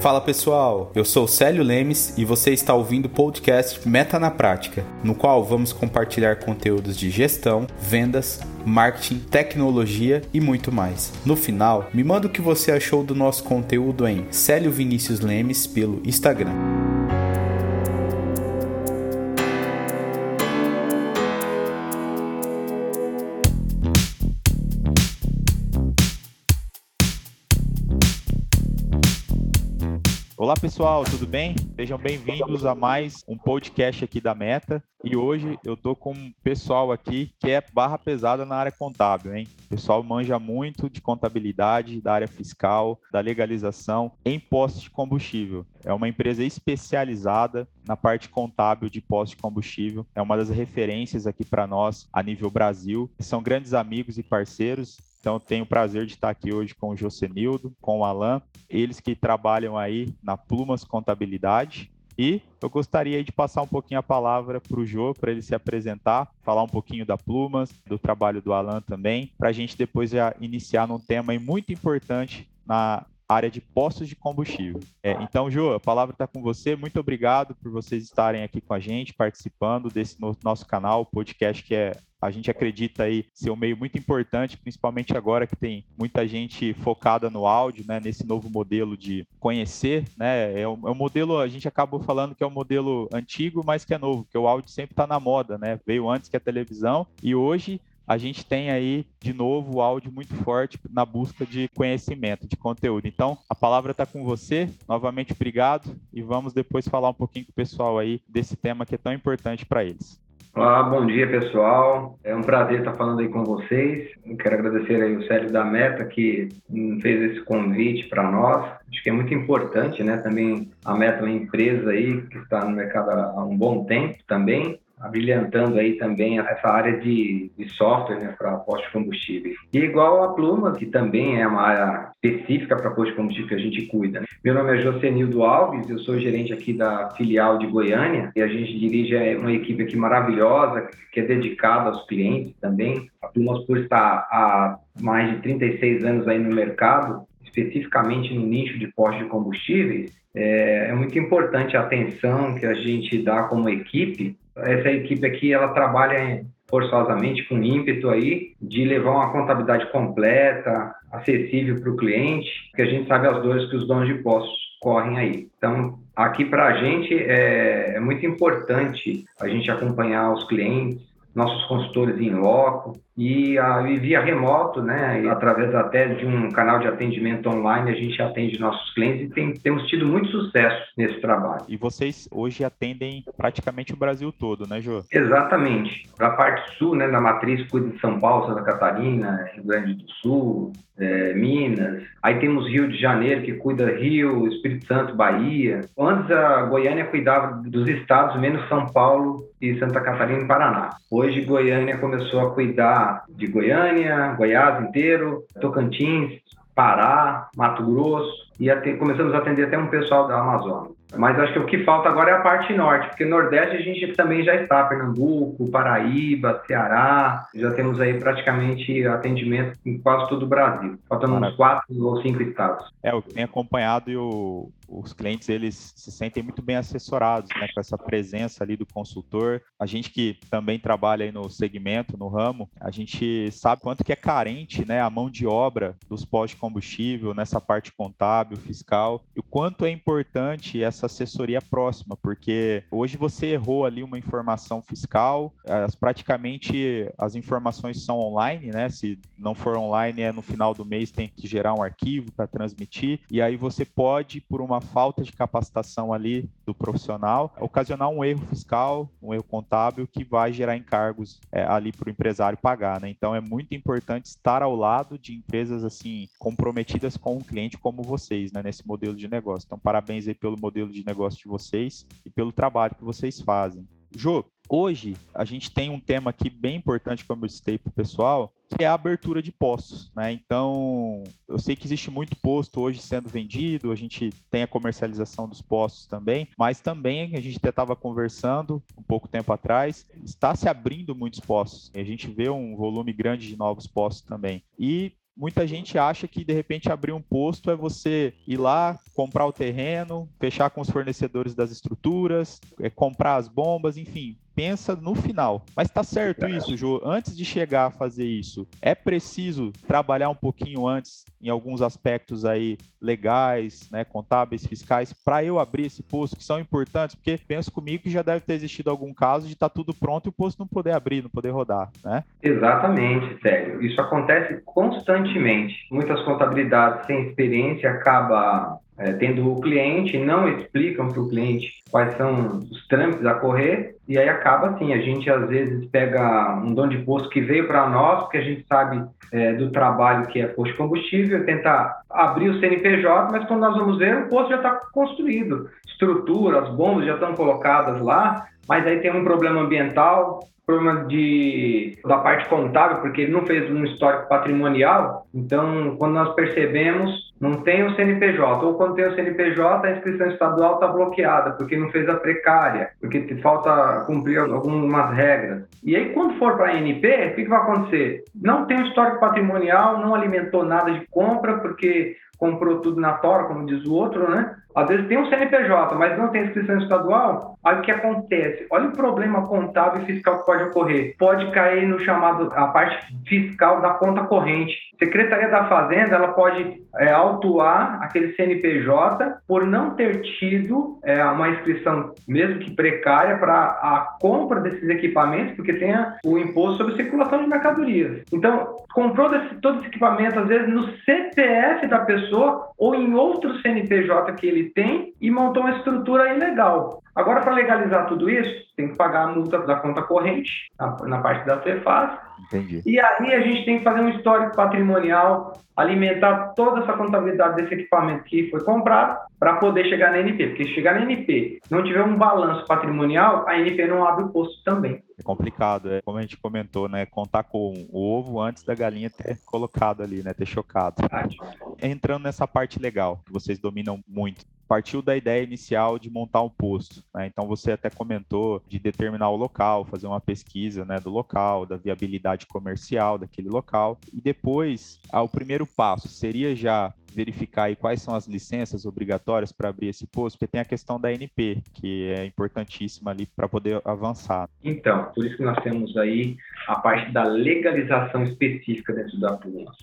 Fala pessoal, eu sou Célio Lemes e você está ouvindo o podcast Meta na Prática, no qual vamos compartilhar conteúdos de gestão, vendas, marketing, tecnologia e muito mais. No final, me manda o que você achou do nosso conteúdo em Célio Vinícius Lemes pelo Instagram. Olá pessoal, tudo bem? Sejam bem-vindos a mais um podcast aqui da Meta. E hoje eu tô com um pessoal aqui que é barra pesada na área contábil, hein? O pessoal manja muito de contabilidade, da área fiscal, da legalização em postos de combustível. É uma empresa especializada na parte contábil de postos de combustível. É uma das referências aqui para nós a nível Brasil. São grandes amigos e parceiros então, tenho o prazer de estar aqui hoje com o Josenildo, com o Alan, eles que trabalham aí na Plumas Contabilidade. E eu gostaria de passar um pouquinho a palavra para o Jô, para ele se apresentar, falar um pouquinho da Plumas, do trabalho do Alan também, para a gente depois já iniciar num tema muito importante na área de postos de combustível. É, então, Jô, a palavra está com você. Muito obrigado por vocês estarem aqui com a gente, participando desse no nosso canal, podcast que é a gente acredita aí ser um meio muito importante, principalmente agora que tem muita gente focada no áudio, né, nesse novo modelo de conhecer, né, é um, é um modelo, a gente acaba falando que é um modelo antigo, mas que é novo, porque o áudio sempre está na moda, né, veio antes que a televisão e hoje a gente tem aí, de novo, o áudio muito forte na busca de conhecimento, de conteúdo. Então, a palavra está com você. Novamente, obrigado. E vamos depois falar um pouquinho com o pessoal aí desse tema que é tão importante para eles. Olá, bom dia pessoal. É um prazer estar falando aí com vocês. Eu quero agradecer aí o Sérgio da Meta que fez esse convite para nós. Acho que é muito importante, né? Também a Meta é uma empresa aí que está no mercado há um bom tempo também abrilhantando aí também essa área de, de software né, para postos de combustíveis. E igual a Pluma, que também é uma área específica para postos de combustível que a gente cuida. Né? Meu nome é Josenildo Alves, eu sou gerente aqui da filial de Goiânia e a gente dirige uma equipe aqui maravilhosa que é dedicada aos clientes também. A Pluma, por estar há mais de 36 anos aí no mercado, especificamente no nicho de postos de combustíveis, é, é muito importante a atenção que a gente dá como equipe essa equipe aqui, ela trabalha forçosamente com ímpeto aí de levar uma contabilidade completa, acessível para o cliente, que a gente sabe as dores que os donos de postos correm aí. Então, aqui para a gente é, é muito importante a gente acompanhar os clientes, nossos consultores em loco e, a, e via remoto, né, através até de um canal de atendimento online, a gente atende nossos clientes e tem, temos tido muito sucesso nesse trabalho. E vocês hoje atendem praticamente o Brasil todo, né, Jô? Exatamente. Para a parte sul, né, da matriz, cuida de São Paulo, Santa Catarina, Rio Grande do Sul, é, Minas. Aí temos Rio de Janeiro, que cuida Rio, Espírito Santo, Bahia. Antes a Goiânia cuidava dos estados, menos São Paulo e Santa Catarina e Paraná. Hoje Goiânia começou a cuidar de Goiânia, Goiás inteiro, Tocantins, Pará, Mato Grosso e começamos a atender até um pessoal da Amazônia. Mas acho que o que falta agora é a parte norte, porque Nordeste a gente também já está, Pernambuco, Paraíba, Ceará, já temos aí praticamente atendimento em quase todo o Brasil. Faltam uns quatro ou cinco estados. É, o que tem acompanhado e o, os clientes eles se sentem muito bem assessorados, né, com essa presença ali do consultor. A gente que também trabalha aí no segmento, no ramo, a gente sabe quanto que é carente, né, a mão de obra dos postos de combustível nessa parte contábil, fiscal, e o quanto é importante essa essa assessoria próxima, porque hoje você errou ali uma informação fiscal, as, praticamente as informações são online, né? Se não for online, é no final do mês tem que gerar um arquivo para transmitir, e aí você pode, por uma falta de capacitação ali do profissional, ocasionar um erro fiscal, um erro contábil que vai gerar encargos é, ali para o empresário pagar, né? Então é muito importante estar ao lado de empresas assim comprometidas com o cliente como vocês, né? Nesse modelo de negócio. Então parabéns aí pelo modelo modelo de negócio de vocês e pelo trabalho que vocês fazem. Jô, hoje a gente tem um tema aqui bem importante, como eu citei para o pessoal, que é a abertura de postos. Né? Então, eu sei que existe muito posto hoje sendo vendido, a gente tem a comercialização dos postos também, mas também a gente até estava conversando um pouco tempo atrás, está se abrindo muitos postos. A gente vê um volume grande de novos postos também. E muita gente acha que de repente abrir um posto é você ir lá, comprar o terreno, fechar com os fornecedores das estruturas, é, comprar as bombas, enfim, pensa no final. Mas tá certo é. isso, Jô. Antes de chegar a fazer isso, é preciso trabalhar um pouquinho antes em alguns aspectos aí legais, né, contábeis, fiscais, para eu abrir esse posto, que são importantes, porque penso comigo que já deve ter existido algum caso de estar tá tudo pronto e o posto não poder abrir, não poder rodar, né? Exatamente, sério. Isso acontece constantemente. Muitas contabilidades sem experiência acaba é, tendo o cliente, não explicam para o cliente quais são os trâmites a correr, e aí acaba assim, a gente às vezes pega um dono de posto que veio para nós, porque a gente sabe é, do trabalho que é posto de combustível, tentar abrir o CNPJ, mas quando nós vamos ver, o posto já está construído, estrutura, as bombas já estão colocadas lá, mas aí tem um problema ambiental, problema de, da parte contábil, porque ele não fez um histórico patrimonial, então quando nós percebemos não tem o CNPJ, ou quando tem o CNPJ, a inscrição estadual está bloqueada, porque não fez a precária, porque falta cumprir algumas regras. E aí, quando for para a NP, o que, que vai acontecer? Não tem o histórico patrimonial, não alimentou nada de compra, porque comprou tudo na tora, como diz o outro, né? Às vezes tem um CNPJ, mas não tem inscrição estadual. Aí o que acontece? Olha o problema contábil e fiscal que pode ocorrer. Pode cair no chamado, a parte fiscal da conta corrente. Secretaria da Fazenda, ela pode é, autuar aquele CNPJ por não ter tido é, uma inscrição, mesmo que precária, para a compra desses equipamentos, porque tem o imposto sobre circulação de mercadorias. Então, comprou desse, todo esse equipamento, às vezes, no CPF da pessoa ou em outro CNPJ que ele tem e montou uma estrutura ilegal. Agora, para legalizar tudo isso, tem que pagar a multa da conta corrente, na, na parte da Cefaz. Entendi. E aí a gente tem que fazer um histórico patrimonial, alimentar toda essa contabilidade desse equipamento que foi comprado para poder chegar na NP. Porque se chegar na NP não tiver um balanço patrimonial, a NP não abre o posto também. É complicado, é como a gente comentou, né? Contar com o ovo antes da galinha ter colocado ali, né? Ter chocado. Entrando nessa parte legal, que vocês dominam muito partiu da ideia inicial de montar um posto. Né? Então você até comentou de determinar o local, fazer uma pesquisa né, do local, da viabilidade comercial daquele local. E depois, ah, o primeiro passo seria já verificar aí quais são as licenças obrigatórias para abrir esse posto, porque tem a questão da NP, que é importantíssima ali para poder avançar. Então, por isso que nós temos aí a parte da legalização específica dentro da Pumas.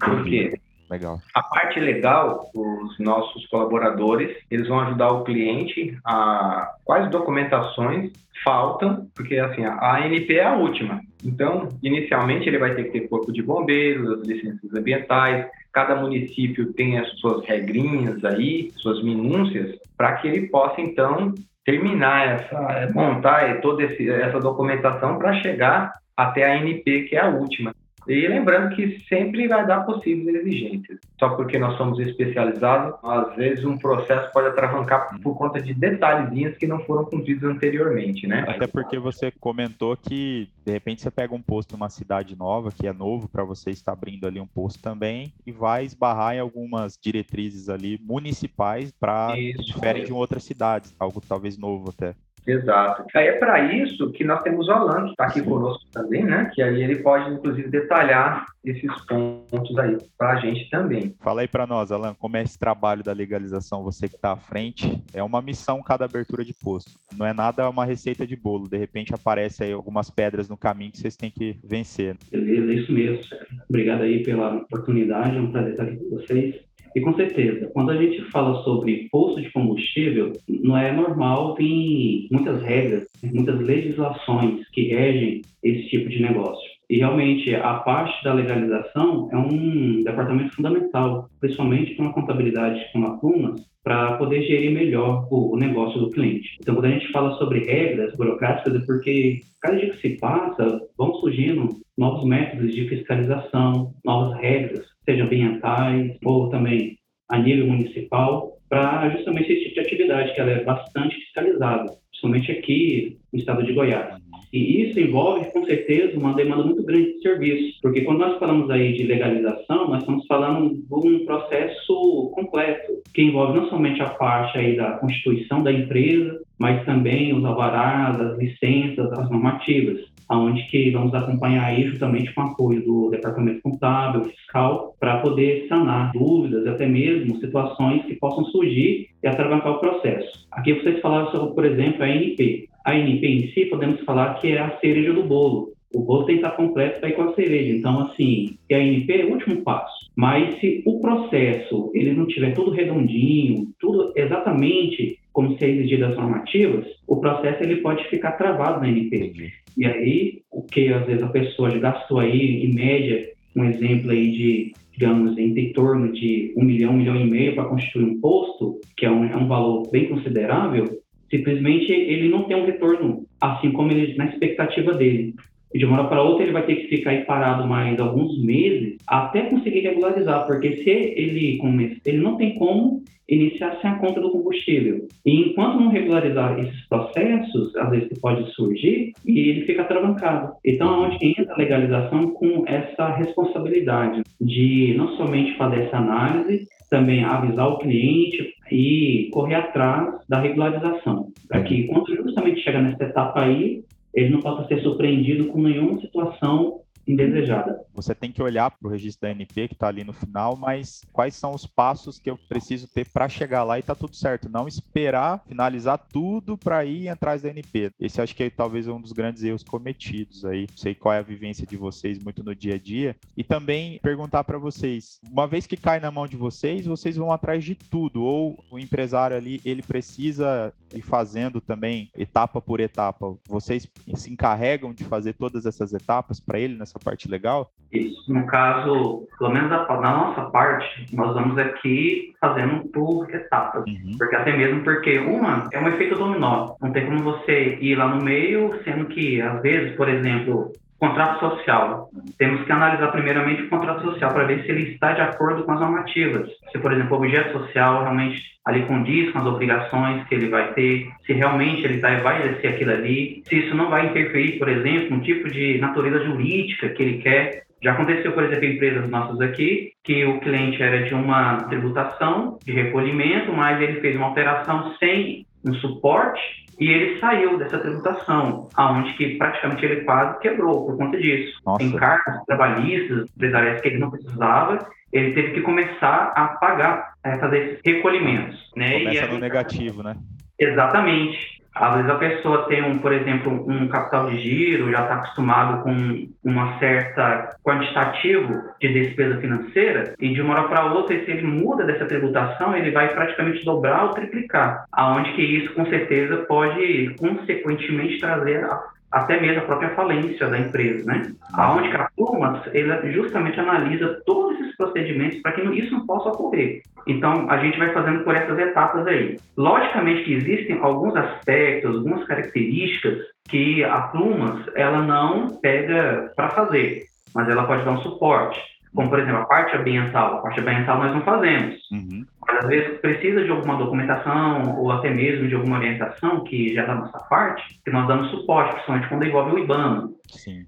Por quê? Legal. A parte legal, os nossos colaboradores, eles vão ajudar o cliente a quais documentações faltam, porque assim, a ANP é a última. Então, inicialmente ele vai ter que ter corpo de bombeiros, as licenças ambientais, cada município tem as suas regrinhas aí, suas minúcias, para que ele possa então terminar essa, montar toda esse, essa documentação para chegar até a ANP, que é a última. E lembrando que sempre vai dar possíveis exigências. Só porque nós somos especializados, às vezes um processo pode atravancar por conta de detalhezinhos que não foram cumpridos anteriormente, né? Até porque você comentou que de repente você pega um posto numa cidade nova, que é novo para você estar abrindo ali um posto também, e vai esbarrar em algumas diretrizes ali municipais para diferem de outras cidades, algo talvez novo até. Exato. Aí é para isso que nós temos o Alan, que está aqui Sim. conosco também, né? Que aí ele pode, inclusive, detalhar esses pontos aí para a gente também. Fala aí para nós, Alan, como é esse trabalho da legalização, você que está à frente, é uma missão cada abertura de posto. Não é nada uma receita de bolo, de repente aparece aí algumas pedras no caminho que vocês têm que vencer. Beleza, é isso mesmo. Obrigado aí pela oportunidade, é um prazer estar aqui com vocês. E com certeza, quando a gente fala sobre posto de combustível, não é normal vir muitas regras, muitas legislações que regem esse tipo de negócio. E realmente a parte da legalização é um departamento fundamental, principalmente para uma contabilidade como a Plumas, para poder gerir melhor o, negócio do cliente. Então, quando a gente fala sobre regras burocráticas, é porque cada dia que se passa, vão surgindo novos métodos de fiscalização, novas regras, sejam ambientais ou também a nível municipal, para justamente esse tipo de atividade, que ela é bastante fiscalizada, principalmente aqui no estado de Goiás. E isso envolve, com certeza, uma demanda muito grande de serviços, porque quando nós falamos aí de legalização, nós estamos falando de um processo completo, que envolve não somente a parte aí da constituição da empresa, mas também os alvarás, as licenças, as normativas. Aonde que vamos acompanhar aí justamente com apoio do Departamento Contábil, Fiscal, para poder sanar dúvidas, até mesmo situações que possam surgir e atravancar o processo. Aqui vocês falaram sobre, por exemplo, a ANP. A ANP em si, podemos falar que é a cereja do bolo. O bolo tem que estar completo para ir com a cereja. Então, assim, a ANP é o último passo. Mas se o processo ele não tiver tudo redondinho, tudo exatamente como se é exigido das normativas, o processo ele pode ficar travado na NP. E aí, o que às vezes a pessoa gastou aí, em média, um exemplo aí de, digamos, em torno de um milhão, um milhão e meio para constituir um posto, que é um, é um valor bem considerável, simplesmente ele não tem um retorno assim como ele na expectativa dele. De uma hora para outra ele vai ter que ficar aí parado mais alguns meses até conseguir regularizar, porque se ele começa, ele não tem como iniciar sem a conta do combustível. E enquanto não regularizar esses processos, às vezes pode surgir e ele fica travancado. Então, é onde entra a legalização com essa responsabilidade de não somente fazer essa análise, também avisar o cliente e correr atrás da regularização, para que quando justamente chega nessa etapa aí, ele não possa ser surpreendido com nenhuma situação indesejada. Você tem que olhar para o registro da NP que está ali no final, mas quais são os passos que eu preciso ter para chegar lá e tá tudo certo? Não esperar finalizar tudo para ir atrás da NP. Esse acho que é talvez um dos grandes erros cometidos aí. Não sei qual é a vivência de vocês muito no dia a dia. E também perguntar para vocês, uma vez que cai na mão de vocês, vocês vão atrás de tudo ou o empresário ali, ele precisa ir fazendo também etapa por etapa. Vocês se encarregam de fazer todas essas etapas para ele nessa essa parte legal? Isso. No caso, pelo menos da, da nossa parte, nós vamos aqui fazendo por etapas. Uhum. Porque até mesmo porque uma é um efeito dominó. Não tem como você ir lá no meio, sendo que, às vezes, por exemplo, Contrato social. Temos que analisar primeiramente o contrato social para ver se ele está de acordo com as normativas. Se, por exemplo, o objeto social realmente ali condiz com as obrigações que ele vai ter, se realmente ele tá, vai exercer aquilo ali, se isso não vai interferir, por exemplo, no tipo de natureza jurídica que ele quer. Já aconteceu, por exemplo, em empresas nossas aqui, que o cliente era de uma tributação de recolhimento, mas ele fez uma alteração sem um suporte e ele saiu dessa tributação, aonde que praticamente ele quase quebrou por conta disso. Nossa. Em cartas trabalhistas, empresariais que ele não precisava, ele teve que começar a pagar, a é, fazer esses recolhimentos. Né? Começa e no negativo, né? Exatamente. Às vezes a pessoa tem, um, por exemplo, um capital de giro, já está acostumado com uma certa quantitativo de despesa financeira e de uma hora para outra, se ele muda dessa tributação, ele vai praticamente dobrar ou triplicar, aonde que isso com certeza pode consequentemente trazer até mesmo a própria falência da empresa, né? Aonde que a turma, ele justamente analisa todos esses procedimentos para que isso não possa ocorrer. Então, a gente vai fazendo por essas etapas aí. Logicamente que existem alguns aspectos, algumas características que a Plumas, ela não pega para fazer, mas ela pode dar um suporte. Como, por exemplo, a parte ambiental. A parte ambiental nós não fazemos. Uhum. Às vezes, precisa de alguma documentação ou até mesmo de alguma orientação, que já da nossa parte, que nós damos suporte, principalmente quando envolve o IBAMA.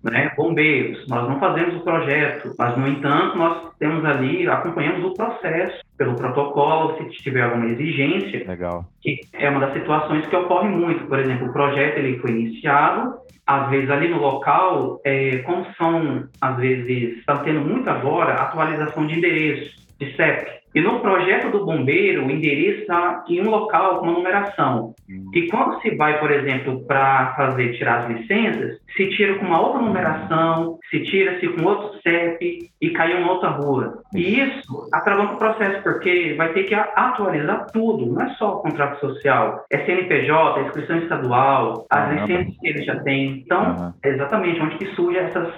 Né? Bombeiros, nós não fazemos o projeto, mas, no entanto, nós temos ali, acompanhamos o processo pelo protocolo, se tiver alguma exigência. Legal. Que é uma das situações que ocorre muito. Por exemplo, o projeto ele foi iniciado, às vezes ali no local, é, como são, às vezes, está tendo muito agora atualização de endereço, de CEP. E no projeto do bombeiro, o endereço está em um local com uma numeração. Hum. E quando se vai, por exemplo, para fazer tirar as licenças, se tira com uma outra numeração, se tira-se com outro CEP e cai em outra rua. E isso atravanca o processo, porque vai ter que atualizar tudo, não é só o contrato social, é CNPJ, é inscrição estadual, as licenças que ele já tem. Então, uhum. é exatamente onde que surge essas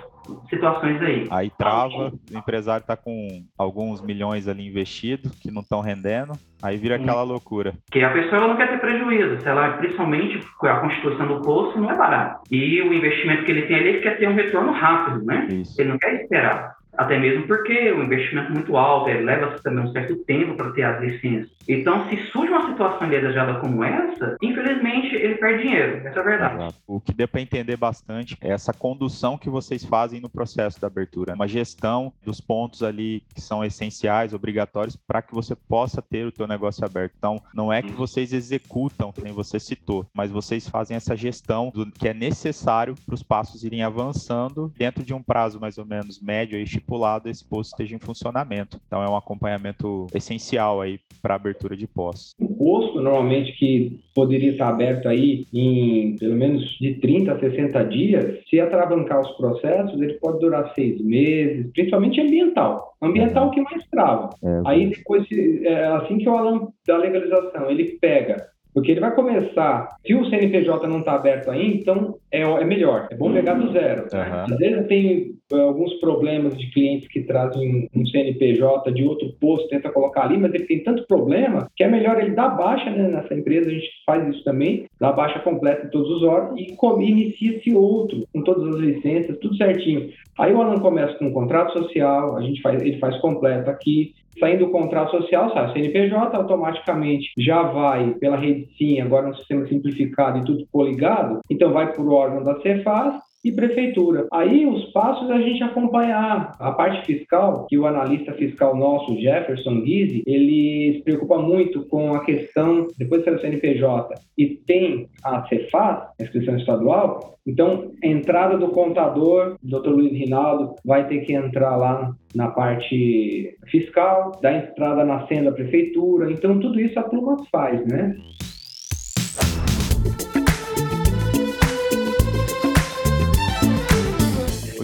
situações aí. Aí trava, o empresário está com alguns milhões ali investidos que não estão rendendo, aí vira Sim. aquela loucura. Que a pessoa não quer ter prejuízo, se ela, principalmente a constituição do posto não é barato. E o investimento que ele tem ali, ele quer ter um retorno rápido, né? Isso. Ele não quer esperar. Até mesmo porque o investimento é muito alto, leva também um certo tempo para ter as licenças. Então, se surge uma situação indesejada como essa, infelizmente ele perde dinheiro. Essa é a verdade. Exato. O que deu para entender bastante é essa condução que vocês fazem no processo da abertura, uma gestão dos pontos ali que são essenciais, obrigatórios para que você possa ter o teu negócio aberto. Então, não é que vocês executam, nem você citou, mas vocês fazem essa gestão do que é necessário para os passos irem avançando dentro de um prazo mais ou menos médio e estipulado, esse posto esteja em funcionamento. Então, é um acompanhamento essencial aí para a abertura de posse. O posto, normalmente, que poderia estar aberto aí em pelo menos de 30 a 60 dias, se atravancar os processos, ele pode durar seis meses, principalmente ambiental. Ambiental que mais trava. É, aí depois, é, assim que o Alan da legalização, ele pega porque ele vai começar, se o CNPJ não está aberto ainda, então é, é, melhor, é bom pegar do zero. Uhum. Às vezes tem é, alguns problemas de clientes que trazem um CNPJ de outro posto, tenta colocar ali, mas ele tem tanto problema que é melhor ele dar baixa né, nessa empresa, a gente faz isso também, dá baixa completa em todos os órgãos e inicia-se outro, com todas as licenças, tudo certinho. Aí o Alan começa com um contrato social, a gente faz, ele faz completo aqui, Saindo do contrato social, sai o CNPJ, automaticamente já vai pela rede SIM, agora no sistema simplificado e tudo coligado, então vai para o órgão da Cefaz, e prefeitura. Aí os passos a gente acompanhar. A parte fiscal, que o analista fiscal nosso, Jefferson Guise, ele se preocupa muito com a questão, depois de ser o CNPJ e tem a Cefaz, a inscrição estadual, então entrada do contador, Dr. Luiz Rinaldo, vai ter que entrar lá na parte fiscal, dar entrada na senda da prefeitura. Então tudo isso a Plumas faz, né?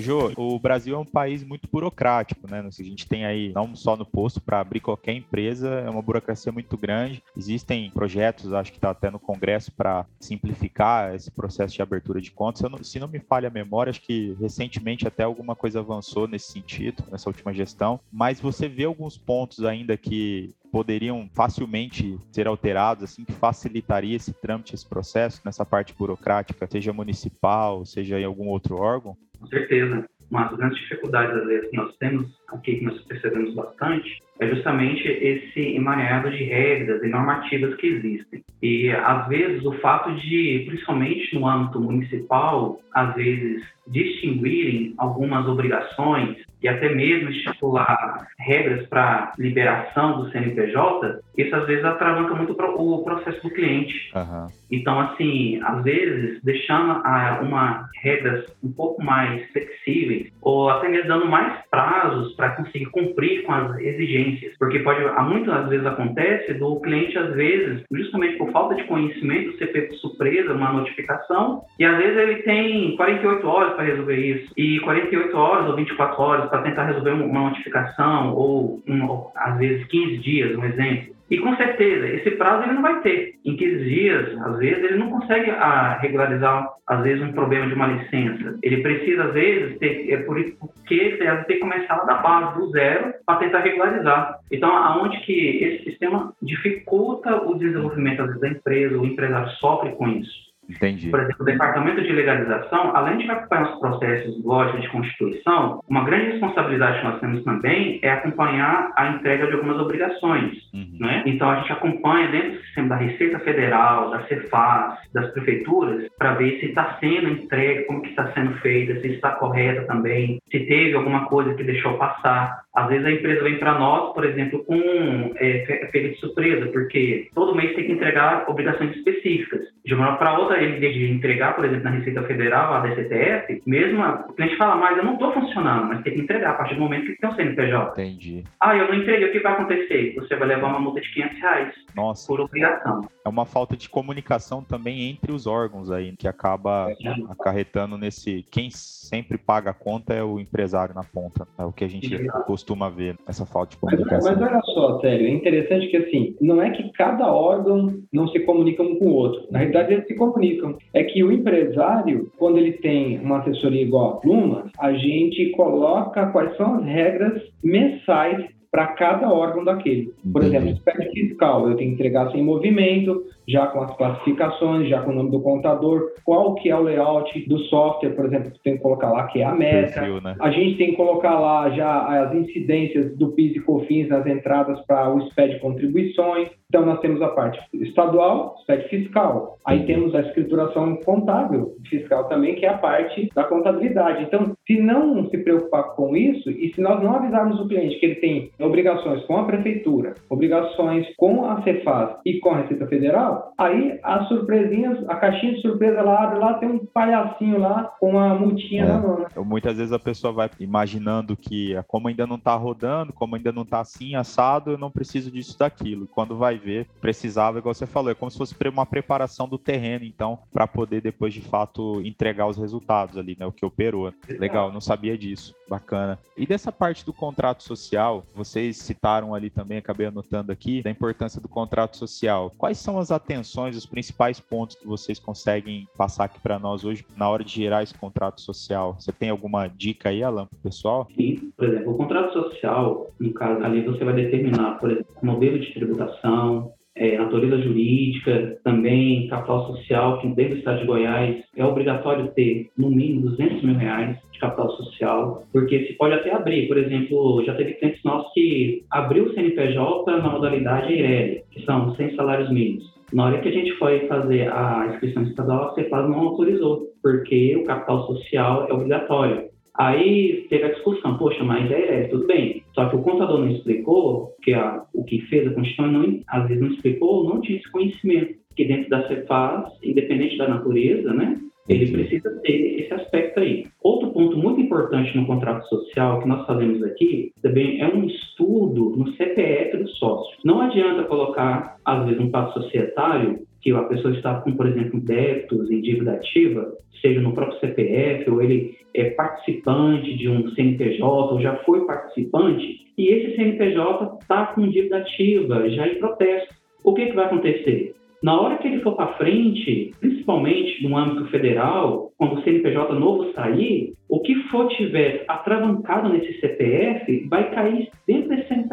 Jô, o Brasil é um país muito burocrático, né? A gente tem aí, não só no posto, para abrir qualquer empresa, é uma burocracia muito grande. Existem projetos, acho que está até no Congresso, para simplificar esse processo de abertura de contas. Não, se não me falha a memória, acho que recentemente até alguma coisa avançou nesse sentido, nessa última gestão. Mas você vê alguns pontos ainda que poderiam facilmente ser alterados, assim, que facilitaria esse trâmite, esse processo, nessa parte burocrática, seja municipal, seja em algum outro órgão? Com certeza. Uma das grandes dificuldades, às vezes, que nós temos aqui, que nós percebemos bastante, é justamente esse emaranhado de regras e normativas que existem. E, às vezes, o fato de, principalmente no âmbito municipal, às vezes, distinguirem algumas obrigações e até mesmo estipular regras para liberação do CNPJ, isso às vezes atravanca muito o processo do cliente. Uhum. Então, assim, às vezes, deixando ah, uma regras um pouco mais flexíveis ou até mesmo dando mais prazos para conseguir cumprir com as exigências, porque pode, muitas vezes acontece do cliente, às vezes, justamente por falta de conhecimento, ser pego surpresa, uma notificação, e às vezes ele tem 48 horas para resolver isso, e 48 horas ou 24 horas para tentar resolver uma notificação, ou um, às vezes 15 dias, um exemplo. E com certeza, esse prazo ele não vai ter. Em 15 dias, às vezes, ele não consegue ah, regularizar, às vezes, um problema de uma licença. Ele precisa, às vezes, ter, é por isso que ele tem que começar da base, do zero, para tentar regularizar. Então, aonde que esse sistema dificulta o desenvolvimento, da empresa, o empresário sofre com isso. Entendi. Por exemplo, o Departamento de Legalização, além de acompanhar os processos lógicos de constituição, uma grande responsabilidade que nós temos também é acompanhar a entrega de algumas obrigações. Uhum. Né? Então, a gente acompanha dentro do sistema da Receita Federal, da Cefaz, das prefeituras, para ver se está sendo entregue, como que está sendo feita, se está correta também, se teve alguma coisa que deixou passar. Às vezes a empresa vem para nós, por exemplo, com é, feira de surpresa, porque todo mês tem que entregar obrigações específicas. De uma para outra, ele de entregar, por exemplo, na Receita Federal, a DCTF, mesmo o cliente fala, mas eu não estou funcionando, mas tem que entregar a partir do momento que tem o CNPJ. Entendi. Ah, eu não entreguei, o que vai acontecer? Você vai levar uma multa de 500 reais Nossa. por obrigação. É uma falta de comunicação também entre os órgãos aí, que acaba é. acarretando nesse. Quem sempre paga a conta é o empresário na ponta. É o que a gente Exato. costuma ver, essa falta de comunicação. Mas, mas olha só, sério, é interessante que assim, não é que cada órgão não se comunica um com o outro. Na realidade, eles se comunicam. É que o empresário, quando ele tem uma assessoria igual a Pluma, a gente coloca quais são as regras mensais para cada órgão daquele. Por exemplo, SPED fiscal, eu tenho que entregar sem movimento, já com as classificações, já com o nome do contador, qual que é o layout do software, por exemplo, tem que colocar lá que é a meta. Perfil, né? A gente tem que colocar lá já as incidências do PIS e COFINS nas entradas para o SPED contribuições. Então, nós temos a parte estadual, SPED fiscal. Aí temos a escrituração contábil fiscal também, que é a parte da contabilidade. Então, se não se preocupar com isso e se nós não avisarmos o cliente que ele tem obrigações com a prefeitura, obrigações com a Cefaz e com a Receita Federal, aí as surpresinhas, a caixinha de surpresa ela abre lá, tem um palhacinho lá com uma multinha é. na mão. Né? Muitas vezes a pessoa vai imaginando que como ainda não está rodando, como ainda não está assim, assado, eu não preciso disso, daquilo. Quando vai ver, precisava, igual você falou, é como se fosse uma preparação do terreno, então, para poder depois de fato entregar os resultados ali, né? O que operou. Legal, não sabia disso. Bacana. E dessa parte do contrato social, vocês citaram ali também, acabei anotando aqui, da importância do contrato social. Quais são as atenções, os principais pontos que vocês conseguem passar aqui para nós hoje na hora de gerar esse contrato social? Você tem alguma dica aí, Alan, pro pessoal? Sim, por exemplo, o contrato social, no caso ali, você vai determinar, por exemplo, o modelo de tributação, é, natureza jurídica, também capital social, que dentro do estado de Goiás é obrigatório ter no mínimo 200 mil reais de capital social, porque se pode até abrir, por exemplo, já teve clientes nossos que abriu o CNPJ na modalidade EIRELI, que são 100 salários mínimos. Na hora que a gente foi fazer a inscrição estadual, a Cefaz não autorizou, porque o capital social é obrigatório. Aí teve a discussão, poxa, mas é, é tudo bem. Só que o contador não explicou, que a, o que fez a Constituição, não, às vezes não explicou, não tinha esse conhecimento. Que dentro da Cefaz, independente da natureza, né, ele precisa ter esse aspecto aí. Outro ponto muito importante no contrato social que nós fazemos aqui também é um estudo no CPF do sócio. Não adianta colocar, às vezes, um passo societário que a pessoa está com, por exemplo, débitos em dívida ativa, seja no próprio CPF, ou ele é participante de um CNPJ, ou já foi participante, e esse CNPJ está com dívida ativa, já em protesto. O que, que vai acontecer? Na hora que ele for para frente, principalmente no âmbito federal, quando o CNPJ novo sair, o que for tiver atravancado nesse CPF vai cair dentro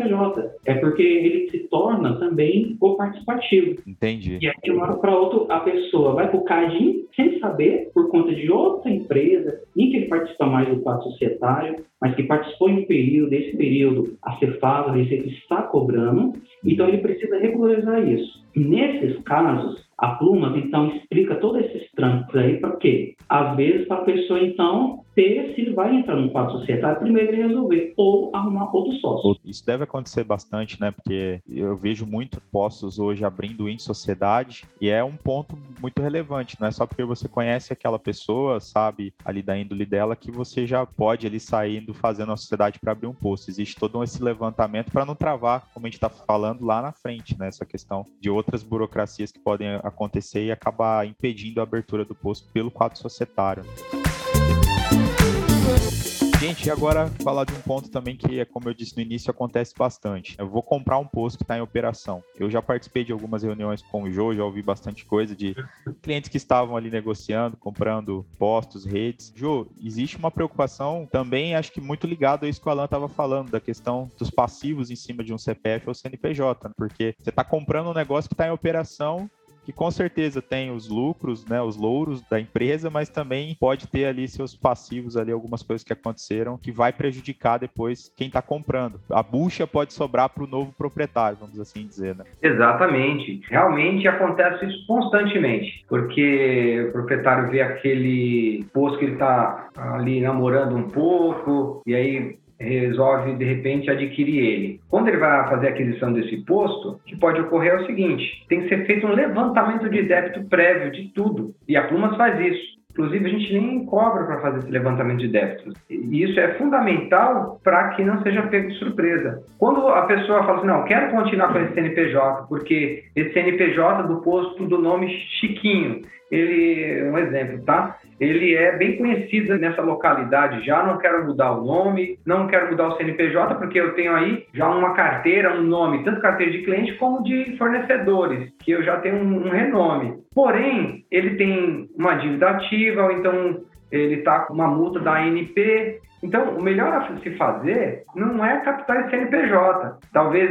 CNPJ. É porque ele se torna também o participativo. Entendi. E aí, de uma hora para outra, a pessoa vai para o CADIM sem saber, por conta de outra empresa, em que ele participa mais do quadro societário, mas que participou em um período, desse período, a Cefaz, a Receita está cobrando, então ele precisa regularizar isso. Nesses casos, a Plumas, então, explica todos esses trâmites aí para quê? Às vezes, para a pessoa, então, ter se ele vai entrar no quadro societário, primeiro ele resolver, ou arrumar outro sócio. Isso deve acontecer bastante, né? Porque eu vejo muito postos hoje abrindo em sociedade e é um ponto muito relevante, não é só porque você conhece aquela pessoa, sabe, ali da índole dela, que você já pode ali saindo fazendo a sociedade para abrir um posto. Existe todo esse levantamento para não travar, como a gente está falando lá na frente, né? Essa questão de outras burocracias que podem acontecer e acabar impedindo a abertura do posto pelo quadro societário. Gente, agora falar de um ponto também que, como eu disse no início, acontece bastante. Eu vou comprar um posto que está em operação. Eu já participei de algumas reuniões com o Jô, já ouvi bastante coisa de clientes que estavam ali negociando, comprando postos, redes. Jô, existe uma preocupação também, acho que muito ligado a isso que o Alan estava falando, da questão dos passivos em cima de um CPF ou CNPJ, porque você está comprando um negócio que está em operação que com certeza tem os lucros, né, os louros da empresa, mas também pode ter ali seus passivos ali algumas coisas que aconteceram que vai prejudicar depois quem está comprando. A bucha pode sobrar para o novo proprietário, vamos assim dizer, né? Exatamente. Realmente acontece isso constantemente, porque o proprietário vê aquele posto que ele está ali namorando um pouco e aí resolve de repente adquirir ele. Quando ele vai fazer a aquisição desse posto, o que pode ocorrer é o seguinte: tem que ser feito um levantamento de débito prévio de tudo. E a Plumas faz isso. Inclusive, a gente nem cobra para fazer esse levantamento de débitos. E isso é fundamental para que não seja pego de surpresa. Quando a pessoa fala assim, não, quero continuar com esse CNPJ, porque esse CNPJ do posto do nome Chiquinho, ele, um exemplo, tá? Ele é bem conhecido nessa localidade já, não quero mudar o nome, não quero mudar o CNPJ, porque eu tenho aí já uma carteira, um nome, tanto carteira de cliente como de fornecedores, que eu já tenho um, um renome. Porém, ele tem uma dívida ativa, ou então ele está com uma multa da ANP. Então, o melhor a se fazer não é captar esse CNPJ. Talvez,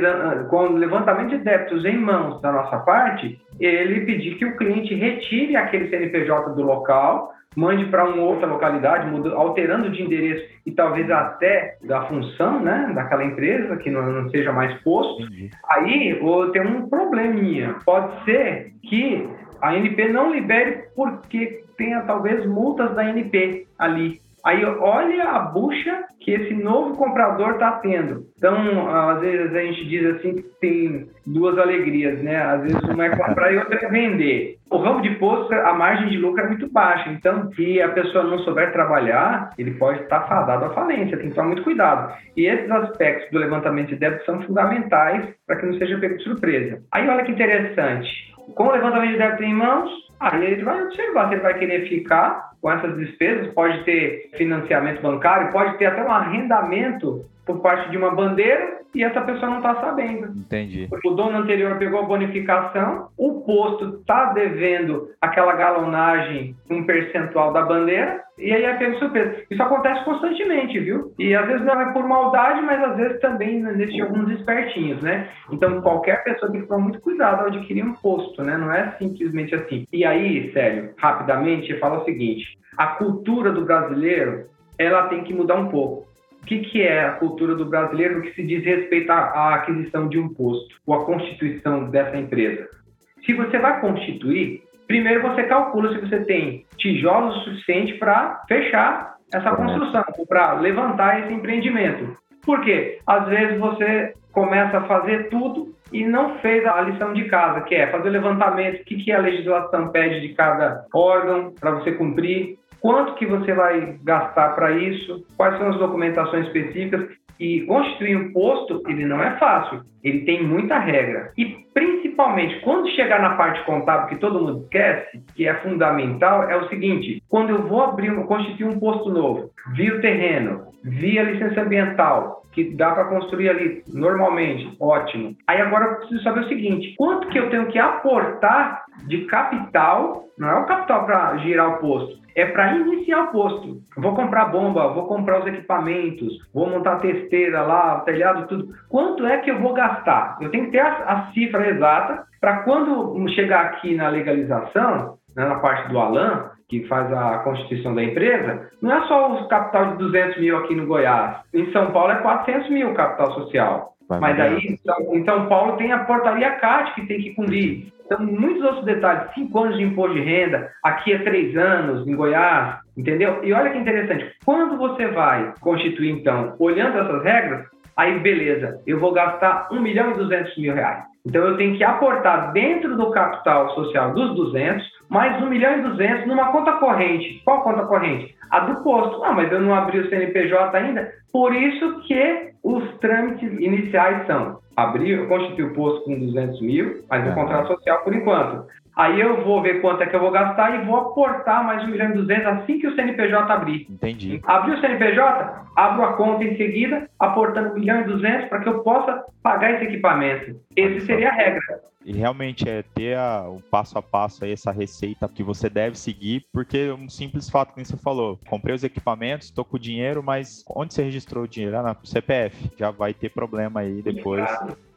com o levantamento de débitos em mãos da nossa parte, ele pedir que o cliente retire aquele CNPJ do local, mande para uma outra localidade, alterando de endereço e talvez até da função né, daquela empresa, que não, não seja mais posto. Entendi. Aí tem um probleminha. Pode ser que a ANP não libere porque tenha talvez multas da ANP ali. Aí olha a bucha que esse novo comprador está tendo. Então, às vezes a gente diz assim que tem duas alegrias, né? Às vezes uma é comprar e outra é vender. O ramo de posto, a margem de lucro é muito baixa. Então, se a pessoa não souber trabalhar, ele pode estar fadado à falência. Tem que tomar muito cuidado. E esses aspectos do levantamento de débito são fundamentais para que não seja pego de surpresa. Aí olha que interessante. Com o levantamento de débito em mãos, aí ele vai observar se ele vai querer ficar com essas despesas, pode ter financiamento bancário, pode ter até um arrendamento por parte de uma bandeira e essa pessoa não está sabendo. Entendi. O dono anterior pegou a bonificação, o posto está devendo aquela galonagem, um percentual da bandeira, e aí é pego surpresa. Isso acontece constantemente, viu? E às vezes não é por maldade, mas às vezes também existem alguns espertinhos, né? Então qualquer pessoa tem que tomar muito cuidado ao adquirir um posto, né? Não é simplesmente assim. E aí, sério, rapidamente, fala o seguinte: a cultura do brasileiro ela tem que mudar um pouco. O que, que é a cultura do brasileiro no que se diz respeito à aquisição de um posto ou à constituição dessa empresa? Se você vai constituir, primeiro você calcula se você tem tijolos o suficiente para fechar essa construção, para levantar esse empreendimento. Por quê? Às vezes você começa a fazer tudo e não fez a lição de casa, que é fazer o levantamento, o que, que a legislação pede de cada órgão para você cumprir, quanto que você vai gastar para isso, quais são as documentações específicas. E constituir um posto, ele não é fácil, ele tem muita regra. E principalmente, quando chegar na parte contábil, que todo mundo esquece, que é fundamental, é o seguinte, quando eu vou abrir, constituir um posto novo, via o terreno, via licença ambiental, que dá para construir ali normalmente, ótimo. Aí agora eu preciso saber o seguinte: quanto que eu tenho que aportar de capital? Não é o capital para girar o posto, é para iniciar o posto. Vou comprar bomba, vou comprar os equipamentos, vou montar a testeira lá, telhado, tudo. Quanto é que eu vou gastar? Eu tenho que ter a, a cifra exata para quando chegar aqui na legalização, né, na parte do Alan, que faz a constituição da empresa, não é só o capital de 200 mil aqui no Goiás. Em São Paulo é 400 mil o capital social. Vai Mas aí, em São Paulo, tem a portaria CAT que tem que cumprir. Então, muitos outros detalhes. Cinco anos de imposto de renda, aqui é três anos, em Goiás, entendeu? E olha que interessante. Quando você vai constituir, então, olhando essas regras, aí beleza, eu vou gastar 1 milhão e 200 mil reais. Então, eu tenho que aportar dentro do capital social dos 200 mais 1 milhão e 200 numa conta corrente. Qual conta corrente? A do posto. Ah, mas eu não abri o CNPJ ainda. Por isso que os trâmites iniciais são abrir, constituir o posto com 200 mil, mas o é. contrato social por enquanto. Aí eu vou ver quanto é que eu vou gastar e vou aportar mais 1 milhão e 200 assim que o CNPJ abrir. Entendi. Abrir o CNPJ, abro a conta em seguida, aportando 1 milhão e 200 para que eu possa pagar esse equipamento. Esse seria a regra. E realmente é ter a, o passo a passo aí, essa receita que você deve seguir, porque um simples fato que você falou, comprei os equipamentos, estou com o dinheiro, mas onde você registrou o dinheiro? Ah, na CPF. Já vai ter problema aí depois.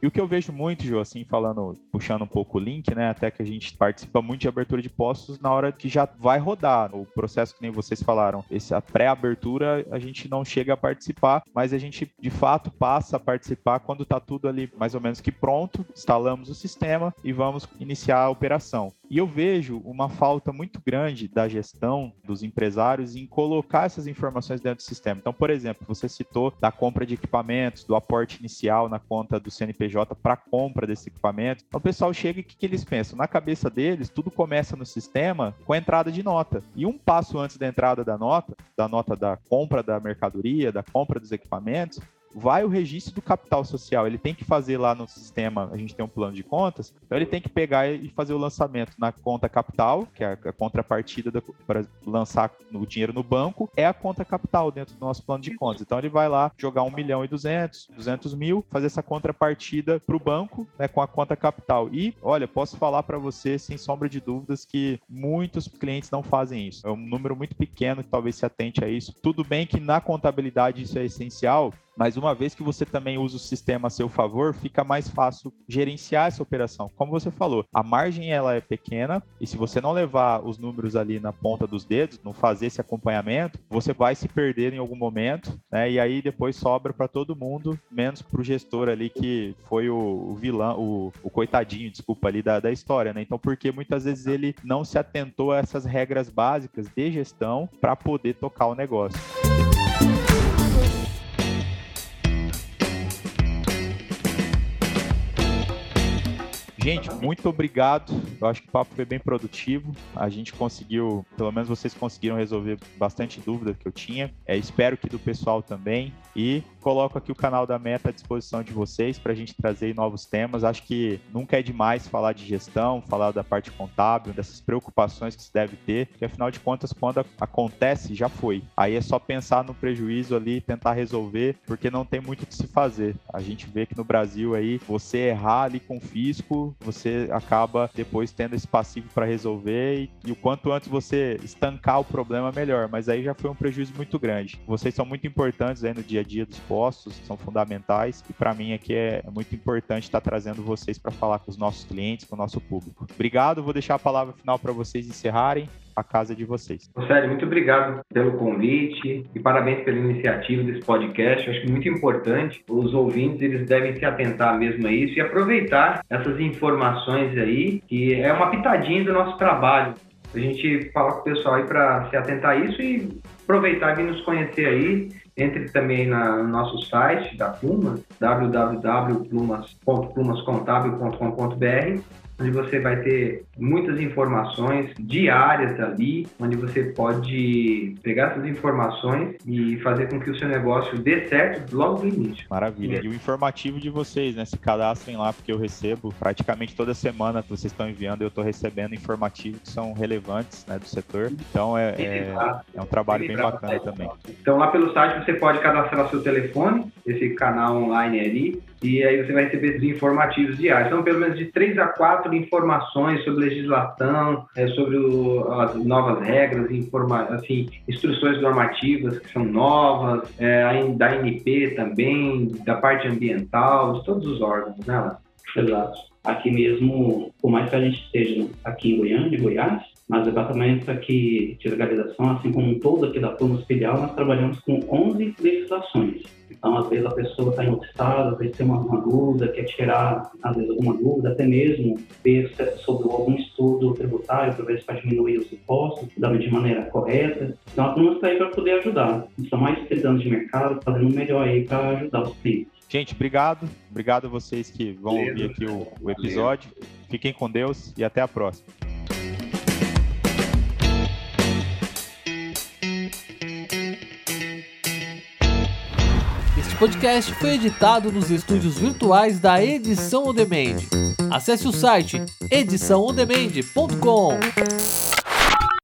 E o que eu vejo muito, Ju, assim, falando, puxando um pouco o link, né? Até que a gente participa muito de abertura de postos na hora que já vai rodar. O processo que nem vocês falaram, essa pré-abertura a gente não chega a participar, mas a gente de fato passa a participar quando está tudo ali mais ou menos que pronto, instalamos o sistema e vamos iniciar a operação. E eu vejo uma falta muito grande da gestão dos empresários em colocar essas informações dentro do sistema. Então, por exemplo, você citou da compra de equipamentos, do aporte inicial na conta do CNPJ para compra desse equipamento. Então, o pessoal chega e o que, que eles pensam? Na cabeça deles, tudo começa no sistema com a entrada de nota. E um passo antes da entrada da nota, da nota da compra da mercadoria, da compra dos equipamentos, vai o registro do capital social. Ele tem que fazer lá no sistema, a gente tem um plano de contas, então ele tem que pegar e fazer o lançamento na conta capital, que é a contrapartida para lançar o dinheiro no banco, é a conta capital dentro do nosso plano de contas. Então ele vai lá jogar 1 milhão e 200, 200 mil, fazer essa contrapartida para o banco né, com a conta capital. E, olha, posso falar para você, sem sombra de dúvidas, que muitos clientes não fazem isso. É um número muito pequeno que talvez se atente a isso. Tudo bem que na contabilidade isso é essencial, mas uma vez que você também usa o sistema a seu favor, fica mais fácil gerenciar essa operação. Como você falou, a margem ela é pequena e se você não levar os números ali na ponta dos dedos, não fazer esse acompanhamento, você vai se perder em algum momento, né? E aí depois sobra para todo mundo, menos para o gestor ali que foi o, vilão, o, o, coitadinho, desculpa ali da, da história, né? Então porque muitas vezes ele não se atentou a essas regras básicas de gestão para poder tocar o negócio. Gente, muito obrigado. Eu acho que o papo foi bem produtivo. A gente conseguiu, pelo menos vocês conseguiram resolver bastante dúvidas que eu tinha. É, espero que do pessoal também. E coloco aqui o canal da Meta à disposição de vocês para a gente trazer novos temas. Acho que nunca é demais falar de gestão, falar da parte contábil, dessas preocupações que se deve ter, porque afinal de contas, quando acontece, já foi. Aí é só pensar no prejuízo ali, tentar resolver, porque não tem muito o que se fazer. A gente vê que no Brasil aí, você errar ali com fisco, você acaba depois tendo esse passivo para resolver e, e, o quanto antes você estancar o problema, melhor. Mas aí já foi um prejuízo muito grande. Vocês são muito importantes aí no dia a dia dos postos, são fundamentais e para mim aqui é, é muito importante estar tá trazendo vocês para falar com os nossos clientes, com o nosso público. Obrigado, vou deixar a palavra final para vocês encerrarem a casa de vocês. Sério, muito obrigado pelo convite e parabéns pela iniciativa desse podcast. Eu acho é muito importante. Os ouvintes eles devem se atentar mesmo a isso e aproveitar essas informações aí, que é uma pitadinha do nosso trabalho. A gente fala com o pessoal aí para se atentar a isso e aproveitar e nos conhecer aí. Entre também na, no nosso site da Pluma, www.plumascontábil.com.br onde você vai ter muitas informações diárias ali, onde você pode pegar essas informações e fazer com que o seu negócio dê certo logo no início. Maravilha. E o informativo de vocês, né? Se cadastrem lá, porque eu recebo praticamente toda semana que vocês estão enviando, eu estou recebendo informativos que são relevantes né, do setor. Então é, é, é um trabalho bem bacana também. Então lá pelo site você pode cadastrar seu telefone, esse canal online ali, e aí você vai receber informativos diários. São pelo menos de três a quatro informações sobre legislação, é, sobre o, as novas regras, informa, assim, instruções normativas que são novas, é, da ANP também, da parte ambiental, de todos os órgãos, né? Exato. Aqui mesmo, por mais que a gente esteja aqui em Goiânia, Goiás, mas o departamento aqui de legalização, assim como um todo aqui da Pluma Filial, nós trabalhamos com 11 legislações. Então, às vezes a pessoa está em outro estado, às vezes tem uma, uma, dúvida, quer tirar, às vezes, alguma dúvida, até mesmo ver sobre algum estudo tributário para ver se vai diminuir os impostos de maneira correta. Então, a Pluma está aí para poder ajudar. São mais de 30 anos de mercado, fazendo o melhor aí para ajudar os clientes. Gente, obrigado. Obrigado a vocês que vão ouvir aqui o, o episódio. Fiquem com Deus e até a próxima. Podcast foi editado nos estúdios virtuais da Edição On Demand. Acesse o site ediçãoondemand.com.